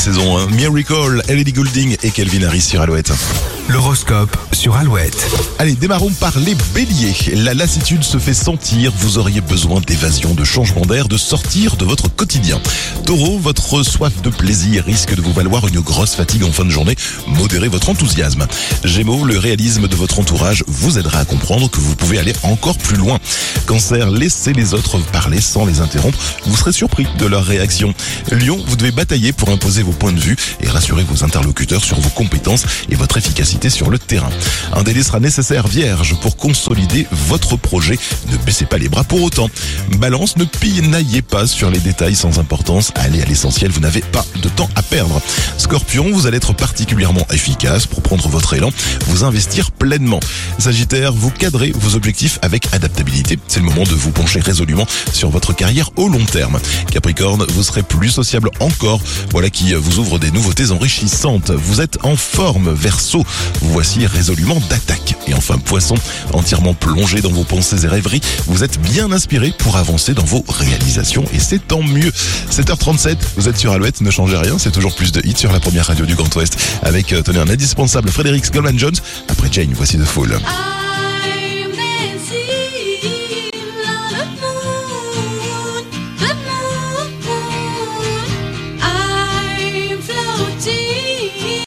saison 1. Miracle, Ellie Goulding et Kelvin Harris sur Alouette. L'horoscope sur Alouette. Allez, démarrons par les béliers. La lassitude se fait sentir, vous auriez besoin d'évasion, de changement d'air, de sortir de votre quotidien. Taureau, votre soif de plaisir risque de vous valoir une grosse fatigue en fin de journée. Modérez votre enthousiasme. Gémeaux, le réalisme de votre entourage vous aidera à comprendre que vous pouvez aller encore plus loin. Cancer, laissez les autres parler sans les interrompre. Vous serez surpris de leur réaction. Lion, vous devez batailler pour imposer vos points de vue et rassurer vos interlocuteurs sur vos compétences et votre efficacité sur le terrain. Un délai sera nécessaire vierge pour consolider votre projet. Ne baissez pas les bras pour autant. Balance, ne pinaillez pas sur les détails sans importance. Allez à l'essentiel, vous n'avez pas de temps à perdre. Scorpion, vous allez être particulièrement efficace pour prendre votre élan, vous investir pleinement. Sagittaire, vous cadrez vos objectifs avec adaptabilité. C'est le moment de vous pencher résolument sur votre carrière au long terme. Capricorne, vous serez plus sociable encore. Voilà qui vous ouvre des nouveautés enrichissantes. Vous êtes en forme. Vous voici résolument d'attaque. Et enfin, Poisson, entièrement plongé dans vos pensées et rêveries, vous êtes bien inspiré pour avancer dans vos réalisations et c'est tant mieux. 7h37, vous êtes sur Alouette, ne changez rien, c'est toujours plus de hits sur la première radio du Grand Ouest avec, euh, tenez, un indispensable Frédéric Goldman Jones. Après Jane, voici The. I